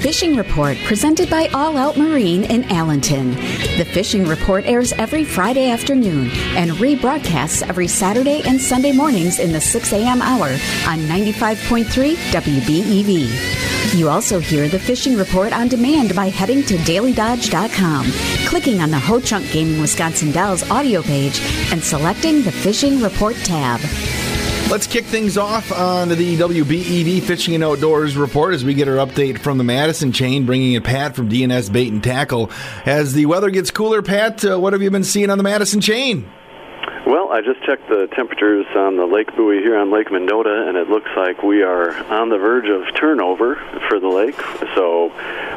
Fishing Report presented by All Out Marine in Allenton. The Fishing Report airs every Friday afternoon and rebroadcasts every Saturday and Sunday mornings in the 6 a.m. hour on 95.3 WBEV. You also hear the Fishing Report on demand by heading to dailydodge.com, clicking on the Ho Chunk Gaming Wisconsin Dells audio page, and selecting the Fishing Report tab. Let's kick things off on the WBEV Fishing and Outdoors report as we get our update from the Madison chain, bringing in Pat from DNS Bait and Tackle. As the weather gets cooler, Pat, uh, what have you been seeing on the Madison chain? Well, I just checked the temperatures on the lake buoy here on Lake Mendota, and it looks like we are on the verge of turnover for the lake. So,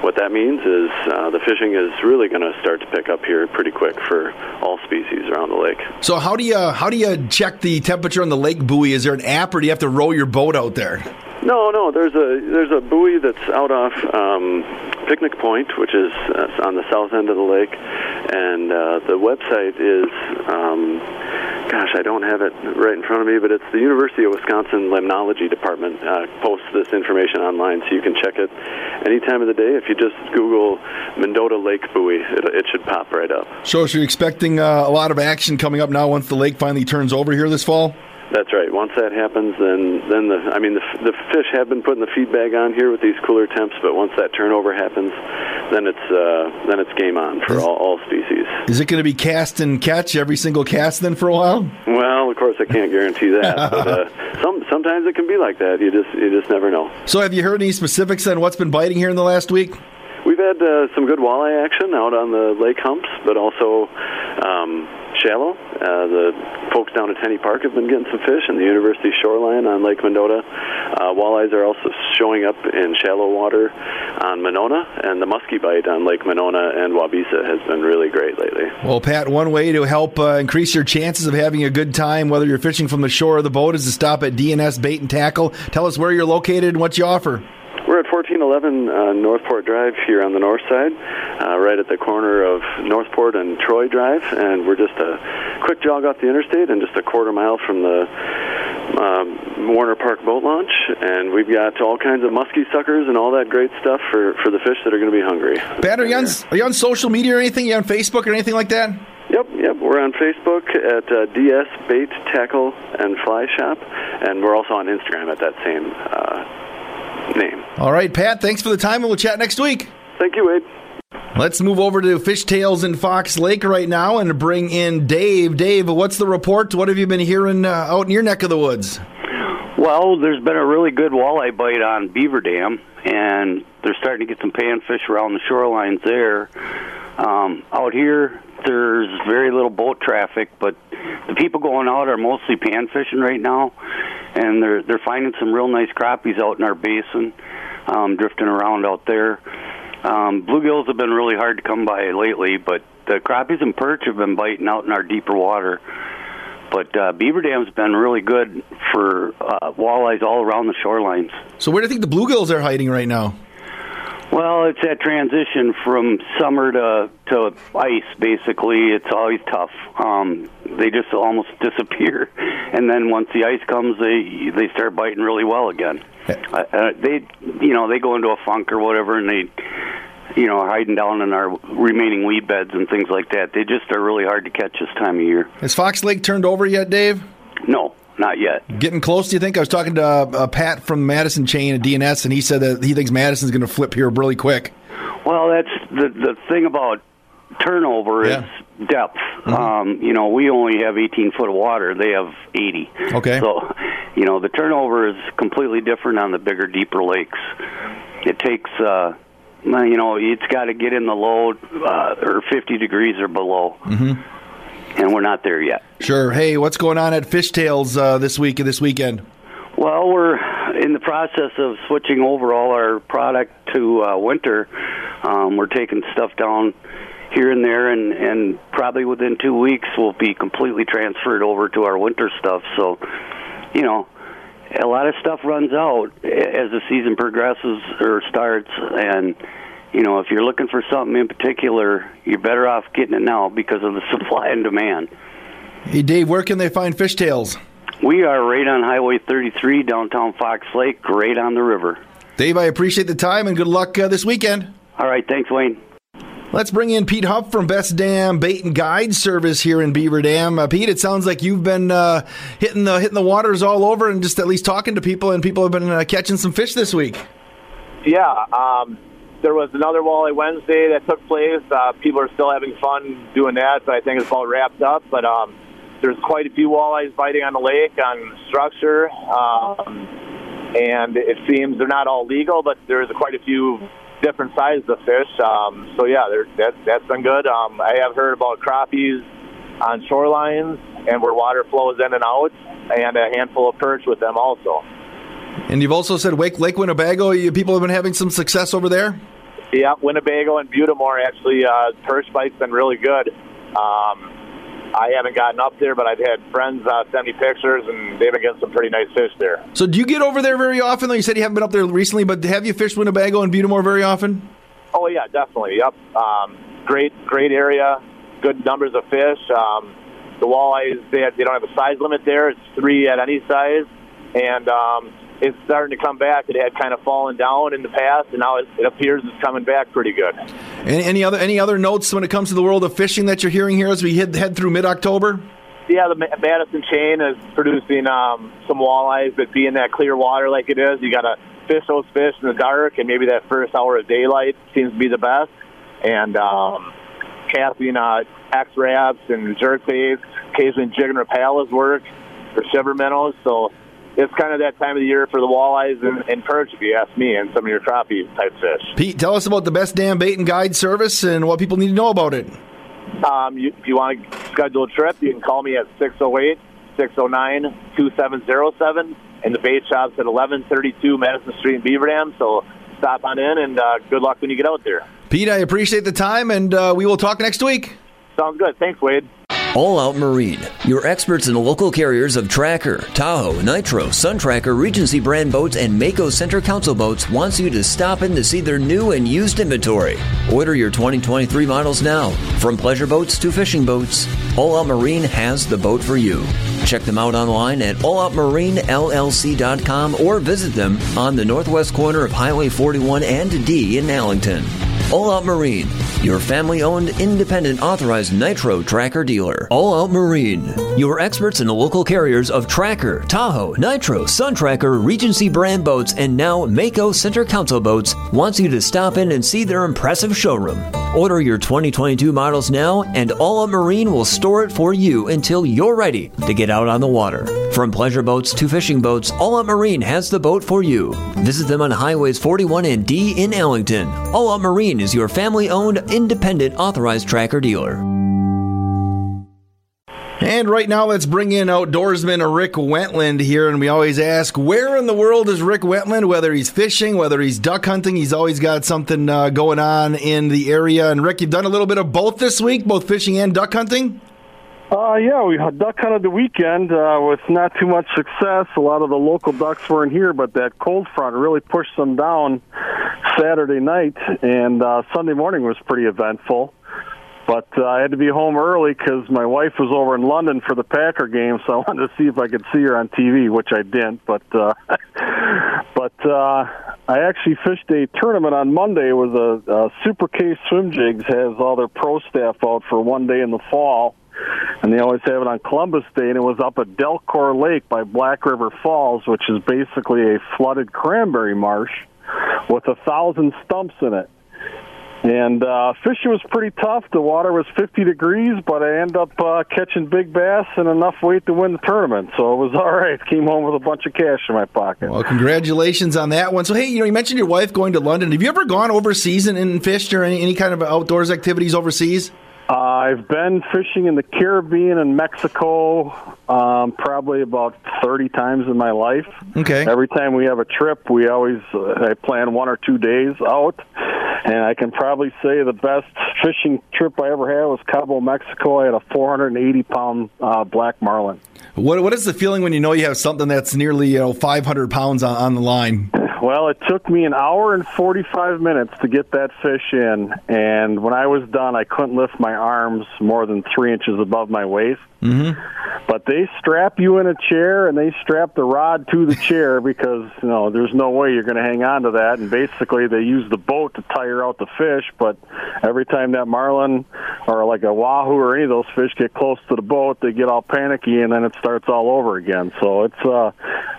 what that means is uh, the fishing is really going to start to pick up here pretty quick for all species around the lake. So, how do you how do you check the temperature on the lake buoy? Is there an app, or do you have to row your boat out there? No, no. There's a there's a buoy that's out off um, Picnic Point, which is uh, on the south end of the lake, and uh, the website is, um, gosh, I don't have it right in front of me, but it's the University of Wisconsin Limnology Department uh, posts this information online, so you can check it any time of the day. If you just Google Mendota Lake Buoy, it, it should pop right up. So, so you're expecting uh, a lot of action coming up now once the lake finally turns over here this fall. That's right. Once that happens, then then the I mean the the fish have been putting the feed bag on here with these cooler temps, but once that turnover happens, then it's uh, then it's game on for all, all species. Is it going to be cast and catch every single cast then for a while? Well, of course I can't guarantee that, but uh, some sometimes it can be like that. You just you just never know. So, have you heard any specifics on what's been biting here in the last week? We've had uh, some good walleye action out on the lake humps, but also um, shallow. Uh, the folks down at Tenney Park have been getting some fish, and the University shoreline on Lake Mendota. Uh, walleyes are also showing up in shallow water on Monona, and the muskie bite on Lake Monona and Waubesa has been really great lately. Well, Pat, one way to help uh, increase your chances of having a good time, whether you're fishing from the shore or the boat, is to stop at DNS Bait and Tackle. Tell us where you're located and what you offer. 1411 uh, Northport Drive here on the north side, uh, right at the corner of Northport and Troy Drive, and we're just a quick jog off the interstate and just a quarter mile from the um, Warner Park boat launch, and we've got all kinds of muskie suckers and all that great stuff for, for the fish that are going to be hungry. Pat, are you, on, are you on social media or anything? Are you on Facebook or anything like that? Yep, yep. We're on Facebook at uh, DS Bait Tackle and Fly Shop, and we're also on Instagram at that same uh. All right, Pat, thanks for the time, and we'll chat next week. Thank you, Wade. Let's move over to Fishtails in Fox Lake right now and bring in Dave. Dave, what's the report? What have you been hearing uh, out in your neck of the woods? Well, there's been a really good walleye bite on Beaver Dam, and they're starting to get some panfish around the shorelines there. Um, out here, there's very little boat traffic, but the people going out are mostly pan fishing right now, and they're they're finding some real nice crappies out in our basin, um, drifting around out there. Um, bluegills have been really hard to come by lately, but the crappies and perch have been biting out in our deeper water. But uh, Beaver Dam's been really good for uh, walleyes all around the shorelines. So, where do you think the bluegills are hiding right now? Well, it's that transition from summer to to ice. Basically, it's always tough. Um, they just almost disappear, and then once the ice comes, they they start biting really well again. Uh, uh, they, you know, they go into a funk or whatever, and they, you know, are hiding down in our remaining weed beds and things like that. They just are really hard to catch this time of year. Has Fox Lake turned over yet, Dave? No, not yet. Getting close, do you think? I was talking to uh, uh, Pat from Madison chain at DNS, and he said that he thinks Madison's going to flip here really quick. Well, that's the the thing about turnover Yeah. is depth. Um, you know, we only have 18 foot of water; they have 80. Okay. So, you know, the turnover is completely different on the bigger, deeper lakes. It takes, uh, you know, it's got to get in the low uh, or 50 degrees or below, Mm-hmm. And we're not there yet. Sure. Hey, what's going on at Fishtails uh, this week and this weekend? Well, we're in the process of switching over all our product to uh, winter. Um, we're taking stuff down here and there, and, and probably within two weeks we'll be completely transferred over to our winter stuff. So, you know, a lot of stuff runs out as the season progresses or starts, and you know, if you're looking for something in particular, you're better off getting it now because of the supply and demand. Hey, Dave, where can they find Fishtails? We are right on Highway 33, downtown Fox Lake, right on the river. Dave, I appreciate the time and good luck uh, this weekend. All right, thanks, Wayne. Let's bring in Pete Huff from Best Dam Bait and Guide Service here in Beaver Dam. Uh, Pete, it sounds like you've been uh, hitting the hitting the waters all over and just at least talking to people, and people have been uh, catching some fish this week. Yeah, um, there was another Walleye Wednesday that took place. Uh, people are still having fun doing that, but I think it's about wrapped up. But um, there's quite a few walleyes biting on the lake on structure, um, and it seems they're not all legal, but there's quite a few different sizes of fish. Um, so yeah, that, that's been good. Um, I have heard about crappies on shorelines and where water flows in and out, and a handful of perch with them also. And you've also said Wake Lake Winnebago. People have been having some success over there. Yeah, Winnebago and Butte des Morts actually uh, perch bite's been really good. Um, I haven't gotten up there, but I've had friends uh, send me pictures, and they've been getting some pretty nice fish there. So, do you get over there very often? Though you said you haven't been up there recently, but have you fished Winnebago and Butte des Morts very often? Oh yeah, definitely. Yep, um, great, great area, good numbers of fish. Um, the walleyes they, have, they don't have a size limit there; it's three at any size, and um, it's starting to come back. It had kind of fallen down in the past, and now it, it appears it's coming back pretty good. Any, any, other any other notes when it comes to the world of fishing that you're hearing here as we head, head through mid October? Yeah, the Madison chain is producing um, some walleyes, but being that clear water like it is, you got to fish those fish in the dark, and maybe that first hour of daylight seems to be the best. And um, casting uh, X-Raps and jerk baits, occasionally jigging rapalas work for shiver minnows. So it's kind of that time of the year for the walleyes and, and perch, if you ask me, and some of your crappie type fish. Pete, tell us about the best dam bait and guide service and what people need to know about it. Um, you, if you want to schedule a trip, you can call me at 608 609 2707. And the bait shop's at 1132 Madison Street in Beaver Dam. So stop on in and uh, good luck when you get out there. Pete, I appreciate the time, and uh, we will talk next week. Sounds good. Thanks, Wade. All Out Marine, your experts in the local carriers of Tracker, Tahoe, Nitro, Sun Tracker, Regency brand boats, and Mako Center Console boats wants you to stop in to see their new and used inventory. Order your 2023 models now. From pleasure boats to fishing boats, All Out Marine has the boat for you. Check them out online at alloutmarinellc.com or visit them on the northwest corner of Highway 41 and D in Allenton. All Out Marine, your family owned, independent, authorized Nitro Tracker dealer. All Out Marine, your experts in the local carriers of Tracker, Tahoe, Nitro, Sun Tracker, Regency brand boats, and now Mako Center Console boats, wants you to stop in and see their impressive showroom. Order your 2022 models now, and All Out Marine will store it for you until you're ready to get out on the water. From pleasure boats to fishing boats, All Out Marine has the boat for you. Visit them on Highways 41 and D in Allenton. All Out Marine is your family owned, independent, authorized tracker dealer. And right now, let's bring in outdoorsman Rick Wentland here. And we always ask, where in the world is Rick Wentland? Whether he's fishing, whether he's duck hunting, he's always got something uh, going on in the area. And Rick, you've done a little bit of both this week, both fishing and duck hunting? Uh, yeah, we had duck hunted the weekend uh, with not too much success. A lot of the local ducks weren't here, but that cold front really pushed them down Saturday night, and uh, Sunday morning was pretty eventful. But uh, I had to be home early because my wife was over in London for the Packer game, so I wanted to see if I could see her on TV, which I didn't. But uh, but uh, I actually fished a tournament on Monday. Was a, a Super K Swim Jigs has all their pro staff out for one day in the fall, and they always have it on Columbus Day. And it was up at Delcor Lake by Black River Falls, which is basically a flooded cranberry marsh with a thousand stumps in it. And uh, fishing was pretty tough. The water was 50 degrees, but I ended up uh, catching big bass and enough weight to win the tournament. So it was all right. Came home with a bunch of cash in my pocket. Well, congratulations on that one. So, hey, you know, you mentioned your wife going to London. Have you ever gone overseas and, and fished or any, any kind of outdoors activities overseas? Uh, I've been fishing in the Caribbean and Mexico um, probably about 30 times in my life. Okay. Every time we have a trip, we always uh, I plan one or two days out. And I can probably say the best fishing trip I ever had was Cabo, Mexico. I had a 480 pound uh, black marlin. What What is the feeling when you know you have something that's nearly you know 500 pounds on, on the line? Well, it took me an hour and 45 minutes to get that fish in, and when I was done, I couldn't lift my arms more than three inches above my waist. Mm-hmm. but they strap you in a chair and they strap the rod to the chair because you know there's no way you're going to hang on to that. And basically, they use the boat to tire out the fish. But every time that marlin or like a wahoo or any of those fish get close to the boat, they get all panicky and then it starts all over again. So it's uh,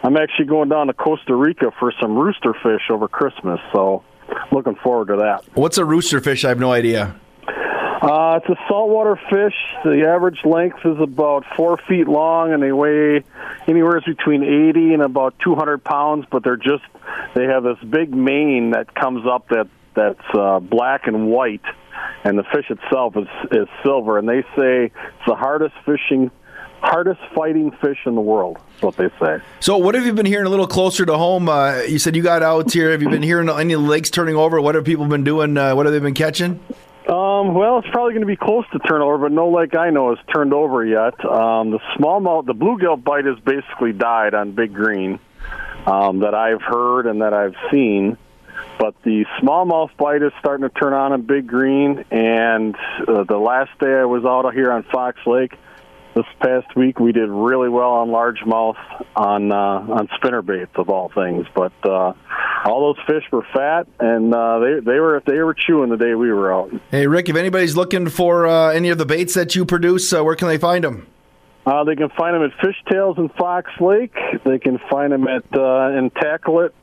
I'm actually going down to Costa Rica for some rooster fish over Christmas. So looking forward to that. What's a rooster fish? I have no idea. Uh, it's a saltwater fish. The average length is about four feet long, and they weigh anywhere between 80 and about 200 pounds. But they're just they have this big mane that comes up that that's uh, black and white, and the fish itself is is silver. And they say it's the hardest fishing hardest fighting fish in the world. That's what they say. So, what have you been hearing a little closer to home? Uh, you said you got out here. Have you been hearing any lakes turning over? What have people been doing? Uh, what have they been catching? Um, well, it's probably going to be close to turnover, but no lake I know has turned over yet. Um, the smallmouth, the bluegill bite has basically died on Big Green um, that I've heard and that I've seen. But the smallmouth bite is starting to turn on in Big Green, and uh, the last day I was out here on Fox Lake, this past week we did really well on largemouth on uh, on spinner baits of all things. But uh, all those fish were fat and uh, they they were they were chewing the day we were out. Hey Rick, if anybody's looking for uh, any of the baits that you produce, uh, where can they find them? Uh, they can find them at Fishtails in Fox Lake. They can find them at uh, in Tackle It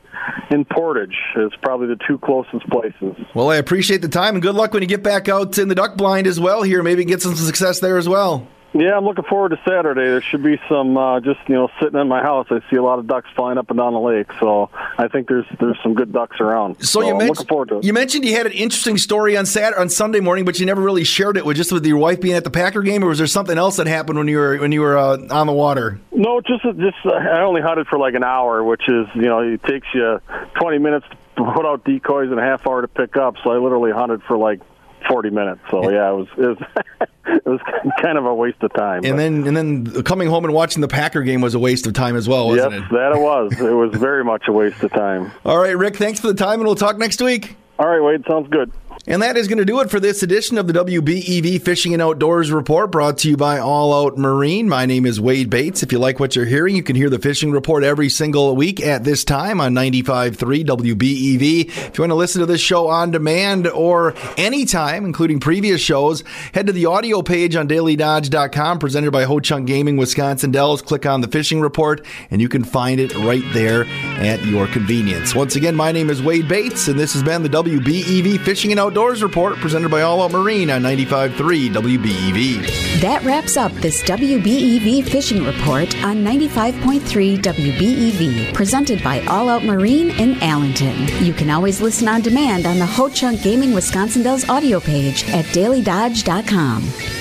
in Portage. It's probably the two closest places. Well, I appreciate the time and good luck when you get back out in the duck blind as well. Here, maybe get some success there as well. Yeah, I'm looking forward to Saturday. There should be some uh, just you know sitting in my house. I see a lot of ducks flying up and down the lake, so I think there's there's some good ducks around. So, so you I'm mentioned looking forward to it. you mentioned you had an interesting story on Saturday on Sunday morning, but you never really shared it with just with your wife being at the Packer game, or was there something else that happened when you were when you were uh, on the water? No, just just uh, I only hunted for like an hour, which is you know it takes you 20 minutes to put out decoys and a half hour to pick up. So I literally hunted for like 40 minutes. So yeah, it was it was it was kind of a waste of time. And but- then and then coming home and watching the Packer game was a waste of time as well, wasn't yes, it? that it was. It was very much a waste of time. All right, Rick, thanks for the time, and we'll talk next week. All right, Wade, sounds good. And that is going to do it for this edition of the WBEV Fishing and Outdoors Report brought to you by All Out Marine. My name is Wade Bates. If you like what you're hearing, you can hear the fishing report every single week at this time on 95.3 WBEV. If you want to listen to this show on demand or anytime, including previous shows, head to the audio page on dailydodge.com presented by Ho Chunk Gaming Wisconsin Dells. Click on the fishing report and you can find it right there at your convenience. Once again, my name is Wade Bates and this has been the WBEV Fishing and Outdoors Report presented by All Out Marine on 95.3 WBEV. That wraps up this WBEV fishing report on 95.3 WBEV, presented by All Out Marine in Allenton. You can always listen on demand on the Ho Chunk Gaming Wisconsin Dells audio page at dailydodge.com.